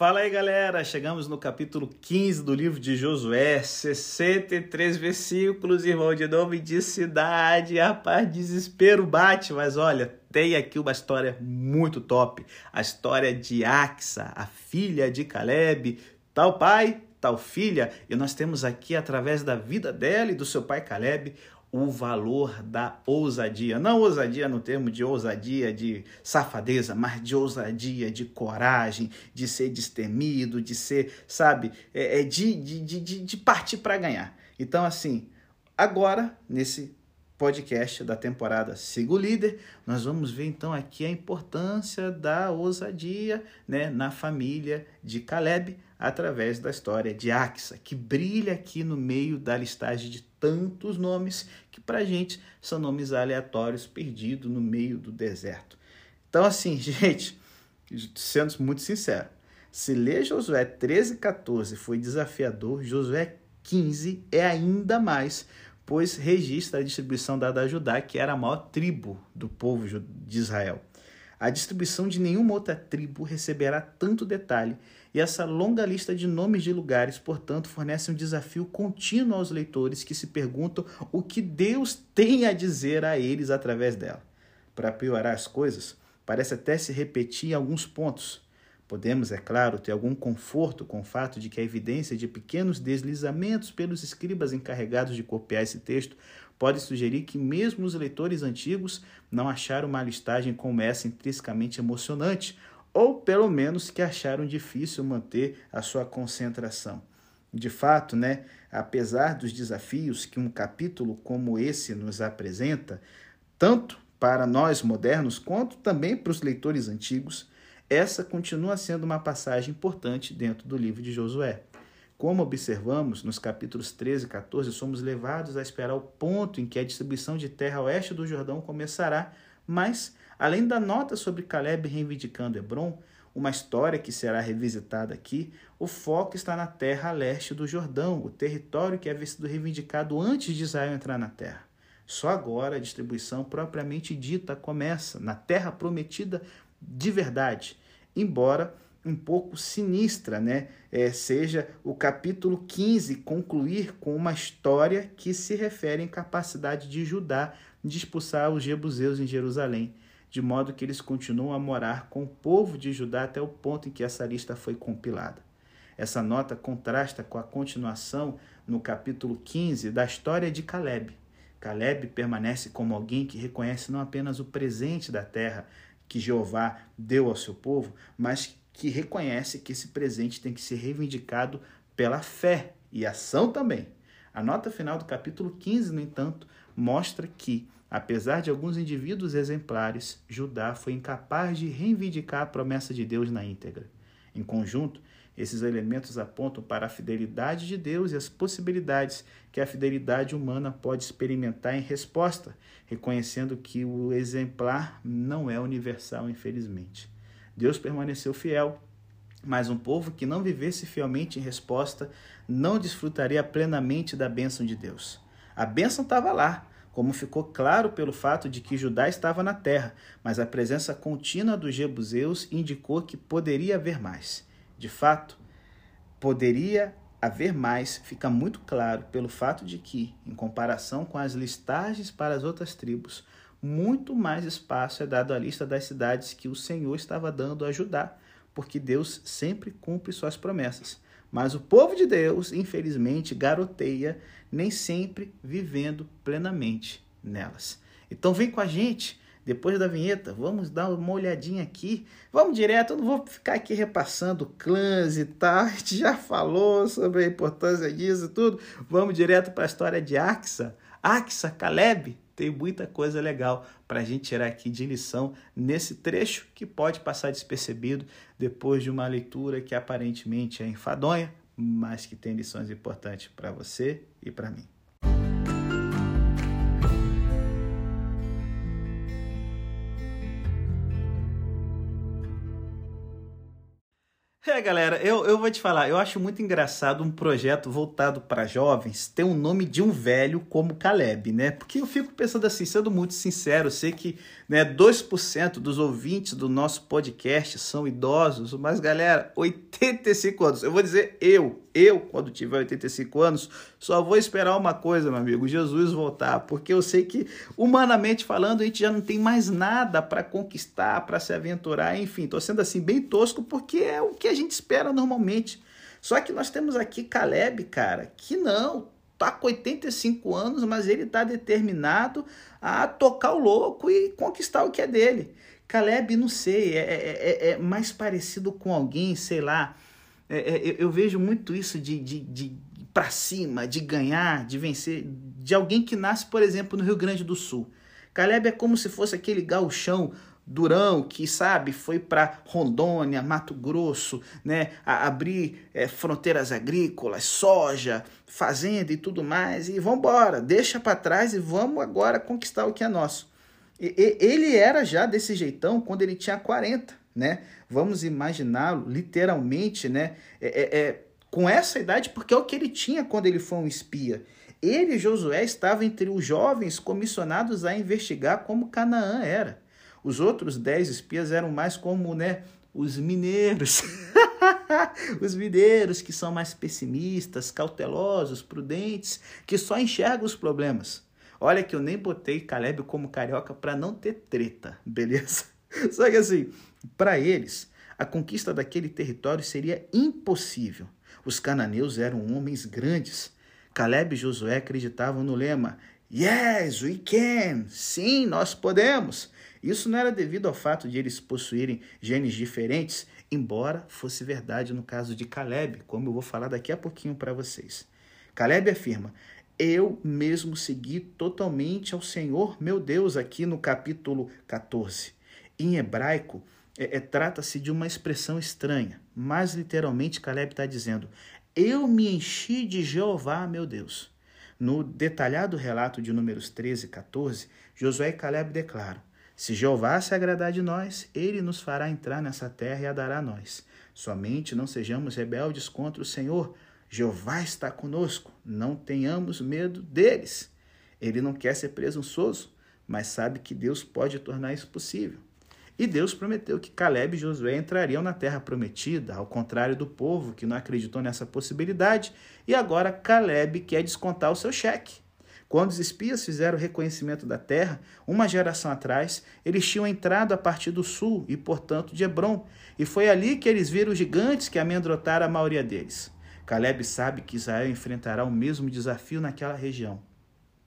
Fala aí, galera! Chegamos no capítulo 15 do livro de Josué, 63 versículos, irmão, de nome de cidade. Rapaz, desespero bate, mas olha, tem aqui uma história muito top. A história de Axa, a filha de Caleb, tal pai, tal filha, e nós temos aqui, através da vida dela e do seu pai Caleb, o valor da ousadia. Não ousadia no termo de ousadia de safadeza, mas de ousadia, de coragem, de ser destemido, de ser, sabe, é, é de, de, de, de partir para ganhar. Então, assim, agora, nesse podcast da temporada Siga o Líder, nós vamos ver então aqui a importância da ousadia né, na família de Caleb, através da história de Axa, que brilha aqui no meio da listagem de tantos nomes que para gente são nomes aleatórios perdidos no meio do deserto. Então, assim, gente, sendo muito sincero, se ler Josué 13 14 foi desafiador, Josué 15 é ainda mais, pois registra a distribuição dada a Judá, que era a maior tribo do povo de Israel. A distribuição de nenhuma outra tribo receberá tanto detalhe e essa longa lista de nomes de lugares, portanto, fornece um desafio contínuo aos leitores que se perguntam o que Deus tem a dizer a eles através dela. Para piorar as coisas, parece até se repetir em alguns pontos. Podemos, é claro, ter algum conforto com o fato de que a evidência de pequenos deslizamentos pelos escribas encarregados de copiar esse texto pode sugerir que mesmo os leitores antigos não acharam uma listagem como essa intrinsecamente emocionante, ou pelo menos que acharam difícil manter a sua concentração. De fato, né, apesar dos desafios que um capítulo como esse nos apresenta, tanto para nós modernos quanto também para os leitores antigos, essa continua sendo uma passagem importante dentro do livro de Josué. Como observamos nos capítulos 13 e 14, somos levados a esperar o ponto em que a distribuição de terra a oeste do Jordão começará, mas Além da nota sobre Caleb reivindicando Hebron, uma história que será revisitada aqui, o foco está na terra a leste do Jordão, o território que havia sido reivindicado antes de Israel entrar na terra. Só agora a distribuição propriamente dita começa, na terra prometida de verdade, embora um pouco sinistra, né? É, seja o capítulo 15 concluir com uma história que se refere à incapacidade de Judá de expulsar os jebuseus em Jerusalém de modo que eles continuam a morar com o povo de Judá até o ponto em que essa lista foi compilada. Essa nota contrasta com a continuação no capítulo 15 da história de Caleb. Caleb permanece como alguém que reconhece não apenas o presente da terra que Jeová deu ao seu povo, mas que reconhece que esse presente tem que ser reivindicado pela fé e ação também. A nota final do capítulo 15, no entanto, mostra que Apesar de alguns indivíduos exemplares, Judá foi incapaz de reivindicar a promessa de Deus na íntegra. Em conjunto, esses elementos apontam para a fidelidade de Deus e as possibilidades que a fidelidade humana pode experimentar em resposta, reconhecendo que o exemplar não é universal, infelizmente. Deus permaneceu fiel, mas um povo que não vivesse fielmente em resposta não desfrutaria plenamente da bênção de Deus. A bênção estava lá, como ficou claro pelo fato de que Judá estava na terra, mas a presença contínua dos jebuseus indicou que poderia haver mais. De fato, poderia haver mais fica muito claro pelo fato de que, em comparação com as listagens para as outras tribos, muito mais espaço é dado à lista das cidades que o Senhor estava dando a Judá, porque Deus sempre cumpre suas promessas. Mas o povo de Deus, infelizmente, garoteia, nem sempre vivendo plenamente nelas. Então vem com a gente, depois da vinheta, vamos dar uma olhadinha aqui. Vamos direto, eu não vou ficar aqui repassando clãs e tal, a gente já falou sobre a importância disso e tudo. Vamos direto para a história de Axa. Axa, Caleb, tem muita coisa legal para a gente tirar aqui de lição nesse trecho que pode passar despercebido depois de uma leitura que aparentemente é enfadonha, mas que tem lições importantes para você e para mim. Galera, eu, eu vou te falar, eu acho muito engraçado um projeto voltado para jovens ter o um nome de um velho como Caleb, né? Porque eu fico pensando assim, sendo muito sincero, sei que né, 2% dos ouvintes do nosso podcast são idosos, mas galera, 85 anos, eu vou dizer eu, eu, quando tiver 85 anos, só vou esperar uma coisa, meu amigo, Jesus voltar, porque eu sei que, humanamente falando, a gente já não tem mais nada para conquistar, para se aventurar, enfim, tô sendo assim bem tosco, porque é o que a gente espera normalmente. Só que nós temos aqui Caleb, cara, que não, tá com 85 anos, mas ele tá determinado a tocar o louco e conquistar o que é dele. Caleb, não sei, é, é, é, é mais parecido com alguém, sei lá. É, é, eu vejo muito isso de, de, de para cima, de ganhar, de vencer, de alguém que nasce, por exemplo, no Rio Grande do Sul. Caleb é como se fosse aquele gauchão Durão, que sabe, foi para Rondônia, Mato Grosso, né, abrir é, fronteiras agrícolas, soja, fazenda e tudo mais, e vamos embora, deixa para trás e vamos agora conquistar o que é nosso. E, e, ele era já desse jeitão quando ele tinha 40, né? Vamos imaginá-lo literalmente, né? É, é, é, com essa idade, porque é o que ele tinha quando ele foi um espia. Ele, Josué, estava entre os jovens comissionados a investigar como Canaã era. Os outros dez espias eram mais como, né, os mineiros. os mineiros que são mais pessimistas, cautelosos, prudentes, que só enxergam os problemas. Olha que eu nem botei Caleb como carioca para não ter treta, beleza? Só que assim, para eles, a conquista daquele território seria impossível. Os cananeus eram homens grandes. Caleb e Josué acreditavam no lema: Yes, we can! Sim, nós podemos! Isso não era devido ao fato de eles possuírem genes diferentes, embora fosse verdade no caso de Caleb, como eu vou falar daqui a pouquinho para vocês. Caleb afirma: Eu mesmo segui totalmente ao Senhor meu Deus, aqui no capítulo 14. Em hebraico, é, é trata-se de uma expressão estranha, mas literalmente Caleb está dizendo: Eu me enchi de Jeová, meu Deus. No detalhado relato de Números 13 e 14, Josué e Caleb declaram: se Jeová se agradar de nós, ele nos fará entrar nessa terra e a dará a nós. Somente não sejamos rebeldes contra o Senhor. Jeová está conosco, não tenhamos medo deles. Ele não quer ser presunçoso, mas sabe que Deus pode tornar isso possível. E Deus prometeu que Caleb e Josué entrariam na terra prometida, ao contrário do povo que não acreditou nessa possibilidade, e agora Caleb quer descontar o seu cheque. Quando os espias fizeram o reconhecimento da terra, uma geração atrás, eles tinham entrado a partir do sul e, portanto, de Hebron, e foi ali que eles viram os gigantes que amedrontaram a maioria deles. Caleb sabe que Israel enfrentará o mesmo desafio naquela região.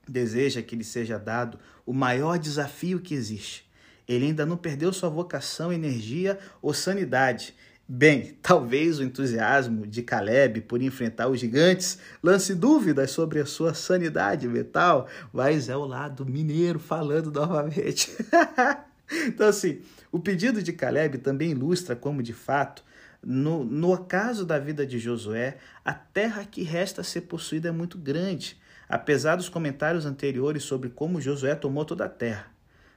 Deseja que lhe seja dado o maior desafio que existe. Ele ainda não perdeu sua vocação, energia ou sanidade Bem, talvez o entusiasmo de Caleb por enfrentar os gigantes lance dúvidas sobre a sua sanidade mental, mas é o lado mineiro falando novamente. então, assim, o pedido de Caleb também ilustra como, de fato, no, no caso da vida de Josué, a terra que resta a ser possuída é muito grande, apesar dos comentários anteriores sobre como Josué tomou toda a terra.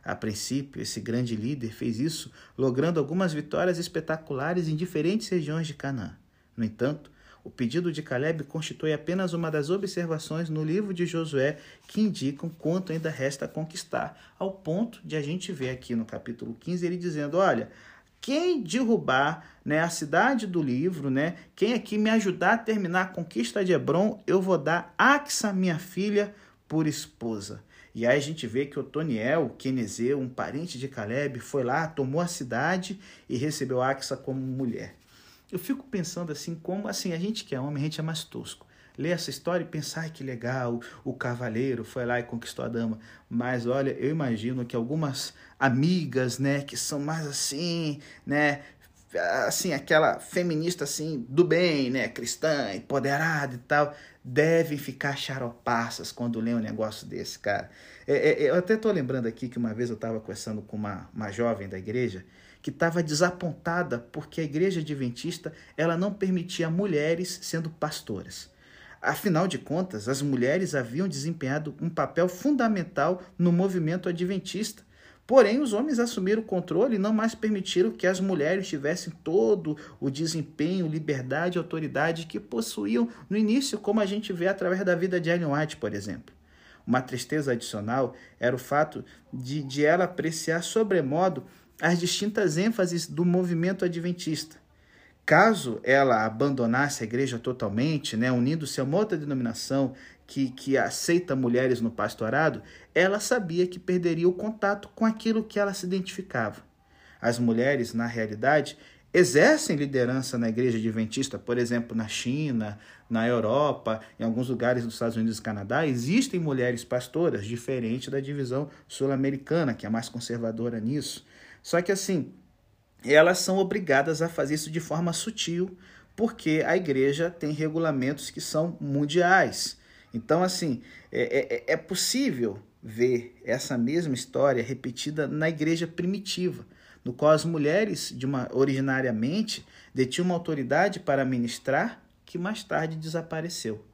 A princípio, esse grande líder fez isso logrando algumas vitórias espetaculares em diferentes regiões de Canaã. No entanto, o pedido de Caleb constitui apenas uma das observações no livro de Josué que indicam quanto ainda resta conquistar, ao ponto de a gente ver aqui no capítulo 15 ele dizendo: Olha, quem derrubar né, a cidade do livro, né, quem aqui me ajudar a terminar a conquista de Hebron, eu vou dar Axa, minha filha, por esposa. E aí a gente vê que Otoniel, Quenezeu, um parente de Caleb, foi lá, tomou a cidade e recebeu Axa como mulher. Eu fico pensando assim, como assim, a gente que é homem, a gente é mais tosco. Ler essa história e pensar, ai, que legal, o cavaleiro foi lá e conquistou a dama. Mas olha, eu imagino que algumas amigas, né, que são mais assim, né, assim, aquela feminista assim do bem, né, cristã, empoderada e tal, devem ficar charopaças quando lê um negócio desse, cara. É, é, eu até tô lembrando aqui que uma vez eu estava conversando com uma, uma jovem da igreja que estava desapontada porque a igreja adventista ela não permitia mulheres sendo pastoras. Afinal de contas, as mulheres haviam desempenhado um papel fundamental no movimento adventista Porém, os homens assumiram o controle e não mais permitiram que as mulheres tivessem todo o desempenho, liberdade e autoridade que possuíam no início, como a gente vê através da vida de Ellen White, por exemplo. Uma tristeza adicional era o fato de, de ela apreciar sobremodo as distintas ênfases do movimento adventista. Caso ela abandonasse a igreja totalmente, né, unindo-se a uma outra denominação que, que aceita mulheres no pastorado, ela sabia que perderia o contato com aquilo que ela se identificava. As mulheres, na realidade, exercem liderança na igreja adventista, por exemplo, na China, na Europa, em alguns lugares dos Estados Unidos e Canadá, existem mulheres pastoras, diferente da divisão sul-americana, que é mais conservadora nisso. Só que assim, elas são obrigadas a fazer isso de forma sutil, porque a igreja tem regulamentos que são mundiais. Então, assim, é, é, é possível ver essa mesma história repetida na igreja primitiva, no qual as mulheres, de uma, originariamente, detinham uma autoridade para ministrar que mais tarde desapareceu.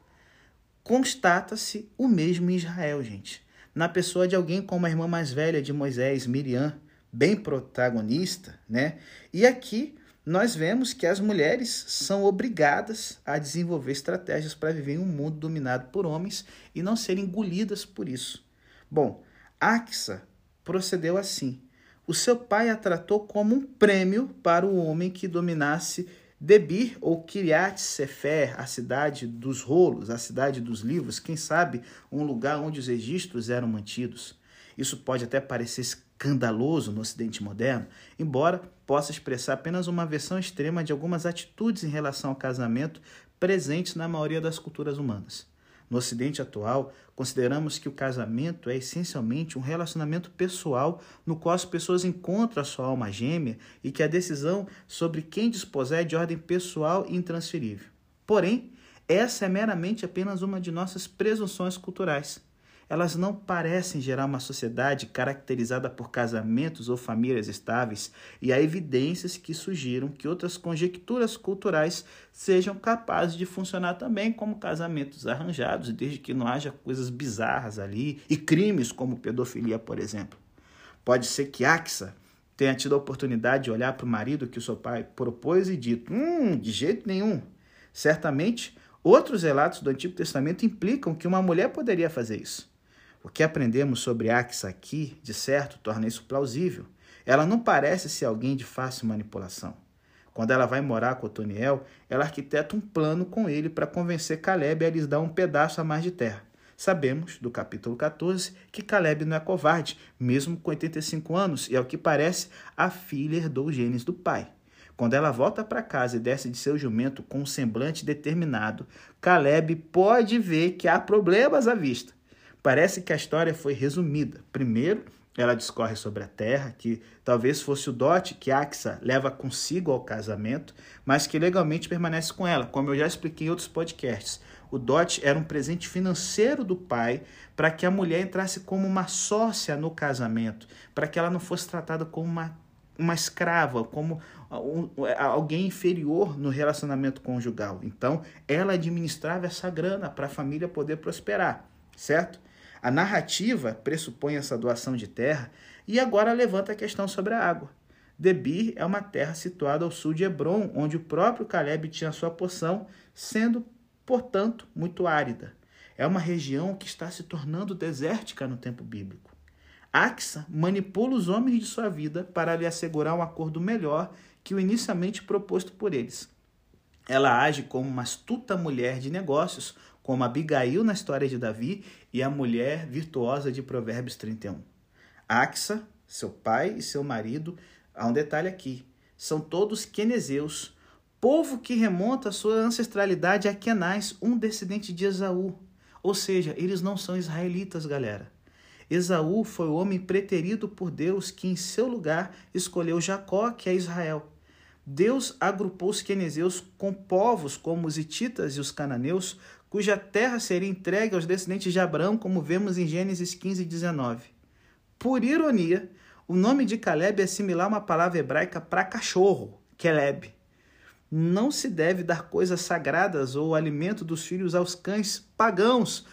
Constata-se o mesmo em Israel, gente. Na pessoa de alguém como a irmã mais velha de Moisés, Miriam, bem protagonista, né? E aqui nós vemos que as mulheres são obrigadas a desenvolver estratégias para viver em um mundo dominado por homens e não serem engolidas por isso. Bom, Axa procedeu assim. O seu pai a tratou como um prêmio para o homem que dominasse Debir ou Kiryat Sefer, a cidade dos rolos, a cidade dos livros, quem sabe um lugar onde os registros eram mantidos. Isso pode até parecer escandaloso no Ocidente moderno, embora possa expressar apenas uma versão extrema de algumas atitudes em relação ao casamento presentes na maioria das culturas humanas. No Ocidente atual, consideramos que o casamento é essencialmente um relacionamento pessoal no qual as pessoas encontram a sua alma gêmea e que a decisão sobre quem dispuser é de ordem pessoal e intransferível. Porém, essa é meramente apenas uma de nossas presunções culturais elas não parecem gerar uma sociedade caracterizada por casamentos ou famílias estáveis, e há evidências que sugiram que outras conjecturas culturais sejam capazes de funcionar também como casamentos arranjados, desde que não haja coisas bizarras ali e crimes como pedofilia, por exemplo. Pode ser que Axa tenha tido a oportunidade de olhar para o marido que o seu pai propôs e dito: Hum, de jeito nenhum. Certamente, outros relatos do Antigo Testamento implicam que uma mulher poderia fazer isso. O que aprendemos sobre Axa aqui, de certo, torna isso plausível. Ela não parece ser alguém de fácil manipulação. Quando ela vai morar com Otoniel, ela arquiteta um plano com ele para convencer Caleb a lhes dar um pedaço a mais de terra. Sabemos, do capítulo 14, que Caleb não é covarde, mesmo com 85 anos, e ao que parece, a filha herdou os genes do pai. Quando ela volta para casa e desce de seu jumento com um semblante determinado, Caleb pode ver que há problemas à vista. Parece que a história foi resumida. Primeiro, ela discorre sobre a terra, que talvez fosse o dote que Axa leva consigo ao casamento, mas que legalmente permanece com ela, como eu já expliquei em outros podcasts. O dote era um presente financeiro do pai para que a mulher entrasse como uma sócia no casamento, para que ela não fosse tratada como uma, uma escrava, como alguém inferior no relacionamento conjugal. Então, ela administrava essa grana para a família poder prosperar, certo? A narrativa pressupõe essa doação de terra e agora levanta a questão sobre a água. Debir é uma terra situada ao sul de Hebron, onde o próprio Caleb tinha sua poção, sendo, portanto, muito árida. É uma região que está se tornando desértica no tempo bíblico. Axa manipula os homens de sua vida para lhe assegurar um acordo melhor que o inicialmente proposto por eles. Ela age como uma astuta mulher de negócios, como Abigail na história de Davi e a mulher virtuosa de Provérbios 31. Axa, seu pai e seu marido, há um detalhe aqui, são todos quenezeus, povo que remonta a sua ancestralidade a Kenais, um descendente de Esaú. Ou seja, eles não são israelitas, galera. Esaú foi o homem preterido por Deus que em seu lugar escolheu Jacó, que é Israel. Deus agrupou os quenezeus com povos como os hititas e os cananeus, cuja terra seria entregue aos descendentes de Abraão, como vemos em Gênesis 15 e 19. Por ironia, o nome de Caleb é similar a uma palavra hebraica para cachorro, Keleb. Não se deve dar coisas sagradas ou alimento dos filhos aos cães pagãos,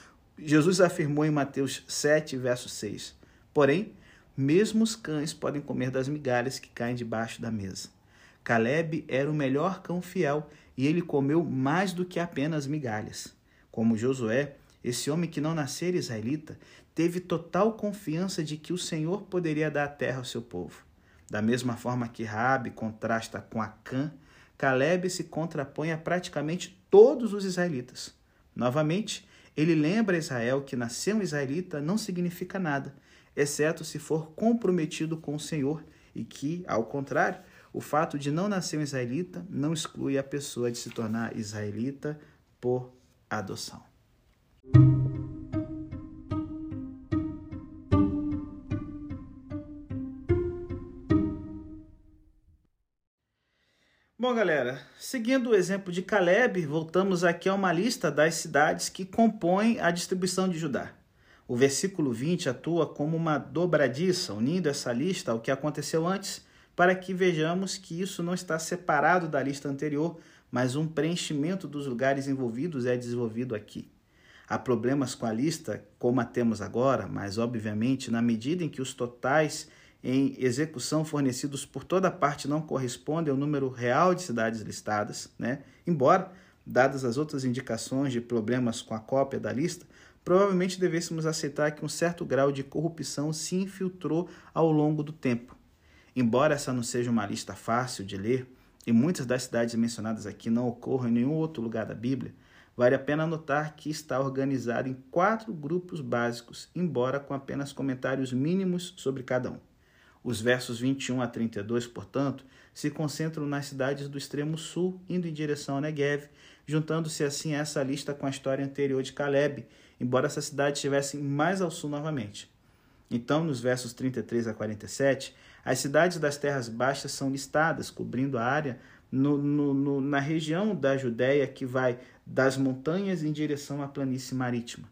Jesus afirmou em Mateus 7, verso 6. Porém, mesmo os cães podem comer das migalhas que caem debaixo da mesa. Caleb era o melhor cão fiel e ele comeu mais do que apenas migalhas. Como Josué, esse homem que não nascera israelita teve total confiança de que o Senhor poderia dar a terra ao seu povo. Da mesma forma que Raabe contrasta com Acã, Caleb se contrapõe a praticamente todos os israelitas. Novamente, ele lembra a Israel que nascer um israelita não significa nada, exceto se for comprometido com o Senhor, e que, ao contrário, o fato de não nascer um israelita não exclui a pessoa de se tornar israelita por adoção. Bom, galera, seguindo o exemplo de Caleb, voltamos aqui a uma lista das cidades que compõem a distribuição de Judá. O versículo 20 atua como uma dobradiça, unindo essa lista ao que aconteceu antes, para que vejamos que isso não está separado da lista anterior, mas um preenchimento dos lugares envolvidos é desenvolvido aqui. Há problemas com a lista, como a temos agora, mas obviamente, na medida em que os totais em execução fornecidos por toda parte não correspondem ao número real de cidades listadas, né? embora, dadas as outras indicações de problemas com a cópia da lista, provavelmente devêssemos aceitar que um certo grau de corrupção se infiltrou ao longo do tempo. Embora essa não seja uma lista fácil de ler, e muitas das cidades mencionadas aqui não ocorram em nenhum outro lugar da Bíblia, vale a pena notar que está organizada em quatro grupos básicos, embora com apenas comentários mínimos sobre cada um. Os versos 21 a 32, portanto, se concentram nas cidades do extremo sul, indo em direção ao Negev, juntando-se assim essa lista com a história anterior de Caleb, embora essa cidade estivesse mais ao sul novamente. Então, nos versos 33 a 47, as cidades das terras baixas são listadas, cobrindo a área no, no, no, na região da Judéia que vai das montanhas em direção à planície marítima.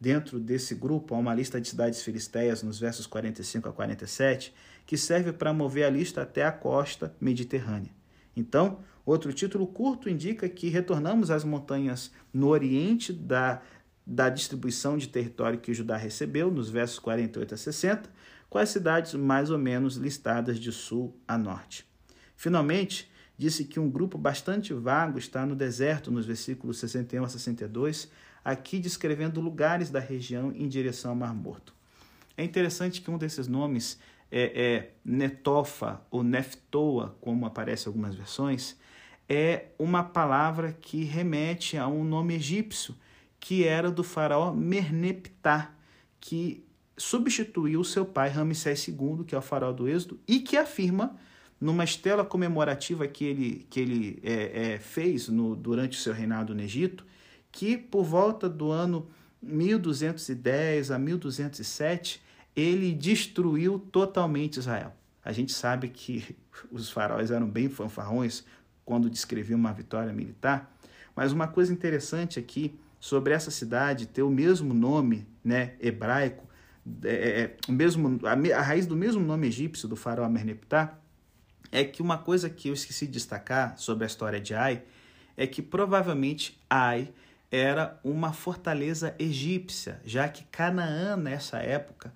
Dentro desse grupo há uma lista de cidades filisteias nos versos 45 a 47, que serve para mover a lista até a costa mediterrânea. Então, outro título curto indica que retornamos às montanhas no oriente da, da distribuição de território que Judá recebeu, nos versos 48 a 60, com as cidades mais ou menos listadas de sul a norte. Finalmente, disse que um grupo bastante vago está no deserto, nos versículos 61 a 62, aqui descrevendo lugares da região em direção ao Mar Morto. É interessante que um desses nomes é, é Netofa ou Neftoa, como aparece em algumas versões, é uma palavra que remete a um nome egípcio que era do faraó Merneptah, que substituiu seu pai Ramsés II, que é o faraó do Êxodo, e que afirma numa estela comemorativa que ele, que ele é, é, fez no, durante o seu reinado no Egito, que por volta do ano 1210 a 1207 ele destruiu totalmente Israel. A gente sabe que os faraós eram bem fanfarrões quando descreviam uma vitória militar, mas uma coisa interessante aqui sobre essa cidade ter o mesmo nome né, hebraico, é, é, é o mesmo, a, a, raiz do mesmo nome egípcio do faraó Amerneptah, é que uma coisa que eu esqueci de destacar sobre a história de Ai é que provavelmente Ai era uma fortaleza egípcia, já que Canaã, nessa época,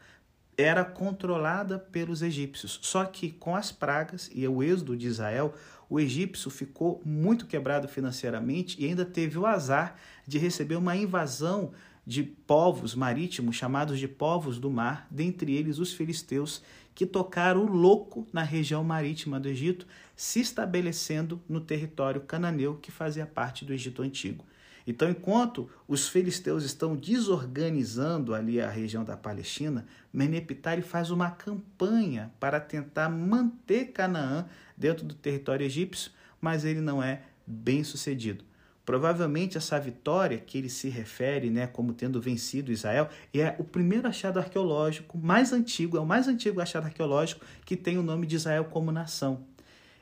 era controlada pelos egípcios. Só que com as pragas e o êxodo de Israel, o egípcio ficou muito quebrado financeiramente e ainda teve o azar de receber uma invasão de povos marítimos chamados de povos do mar, dentre eles os filisteus, que tocaram o louco na região marítima do Egito, se estabelecendo no território cananeu que fazia parte do Egito antigo. Então, enquanto os filisteus estão desorganizando ali a região da Palestina, Meneptari faz uma campanha para tentar manter Canaã dentro do território egípcio, mas ele não é bem sucedido. Provavelmente essa vitória que ele se refere, né, como tendo vencido Israel, é o primeiro achado arqueológico mais antigo, é o mais antigo achado arqueológico que tem o nome de Israel como nação.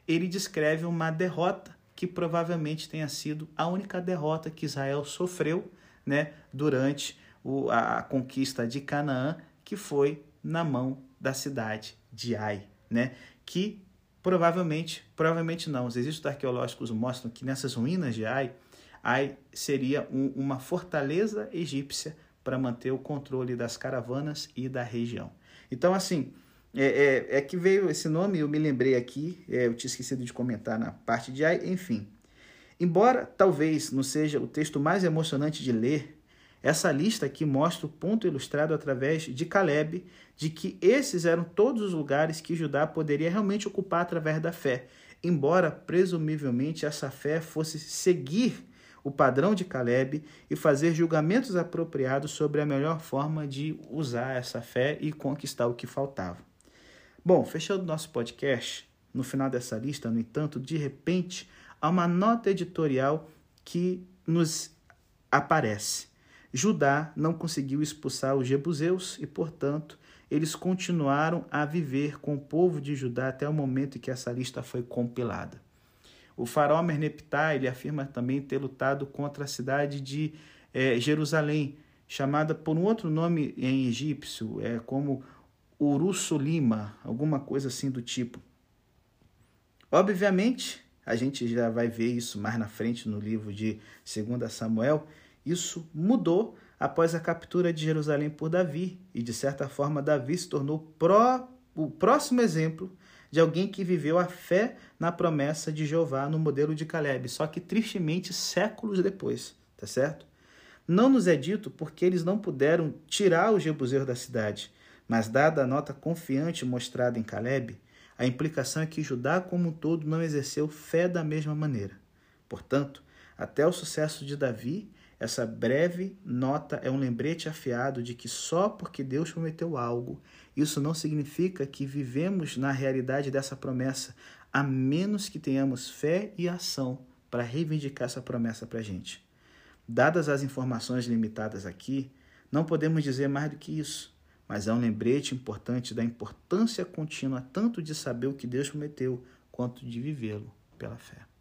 Ele descreve uma derrota que provavelmente tenha sido a única derrota que Israel sofreu né, durante o, a conquista de Canaã, que foi na mão da cidade de Ai, né, que provavelmente, provavelmente não, os registros arqueológicos mostram que nessas ruínas de Ai, Ai seria um, uma fortaleza egípcia para manter o controle das caravanas e da região. Então, assim, é, é, é, que veio esse nome, eu me lembrei aqui, é, eu tinha esquecido de comentar na parte de ai, enfim. Embora talvez não seja o texto mais emocionante de ler, essa lista aqui mostra o ponto ilustrado através de Caleb de que esses eram todos os lugares que Judá poderia realmente ocupar através da fé, embora presumivelmente essa fé fosse seguir o padrão de Caleb e fazer julgamentos apropriados sobre a melhor forma de usar essa fé e conquistar o que faltava. Bom, fechando nosso podcast, no final dessa lista, no entanto, de repente, há uma nota editorial que nos aparece. Judá não conseguiu expulsar os jebuseus e, portanto, eles continuaram a viver com o povo de Judá até o momento em que essa lista foi compilada. O faraó Merneptah ele afirma também ter lutado contra a cidade de é, Jerusalém, chamada por um outro nome em egípcio, é como Urussulima, alguma coisa assim do tipo. Obviamente, a gente já vai ver isso mais na frente no livro de 2 Samuel, isso mudou após a captura de Jerusalém por Davi, e de certa forma Davi se tornou pró, o próximo exemplo de alguém que viveu a fé na promessa de Jeová no modelo de Caleb, só que tristemente séculos depois, tá certo? Não nos é dito porque eles não puderam tirar os jebuseus da cidade, mas dada a nota confiante mostrada em Caleb, a implicação é que Judá como um todo não exerceu fé da mesma maneira. Portanto, até o sucesso de Davi, essa breve nota é um lembrete afiado de que só porque Deus prometeu algo, isso não significa que vivemos na realidade dessa promessa, a menos que tenhamos fé e ação para reivindicar essa promessa para a gente. Dadas as informações limitadas aqui, não podemos dizer mais do que isso, mas é um lembrete importante da importância contínua tanto de saber o que Deus prometeu, quanto de vivê-lo pela fé.